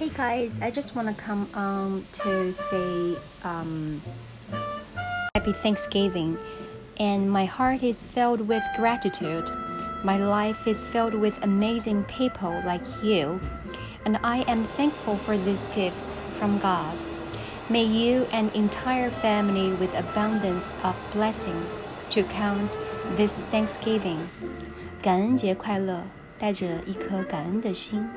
Hey guys, I just want to come on to say um, Happy Thanksgiving. And my heart is filled with gratitude. My life is filled with amazing people like you. And I am thankful for these gifts from God. May you and entire family with abundance of blessings to count this Thanksgiving. 感恩节快乐，带着一颗感恩的心。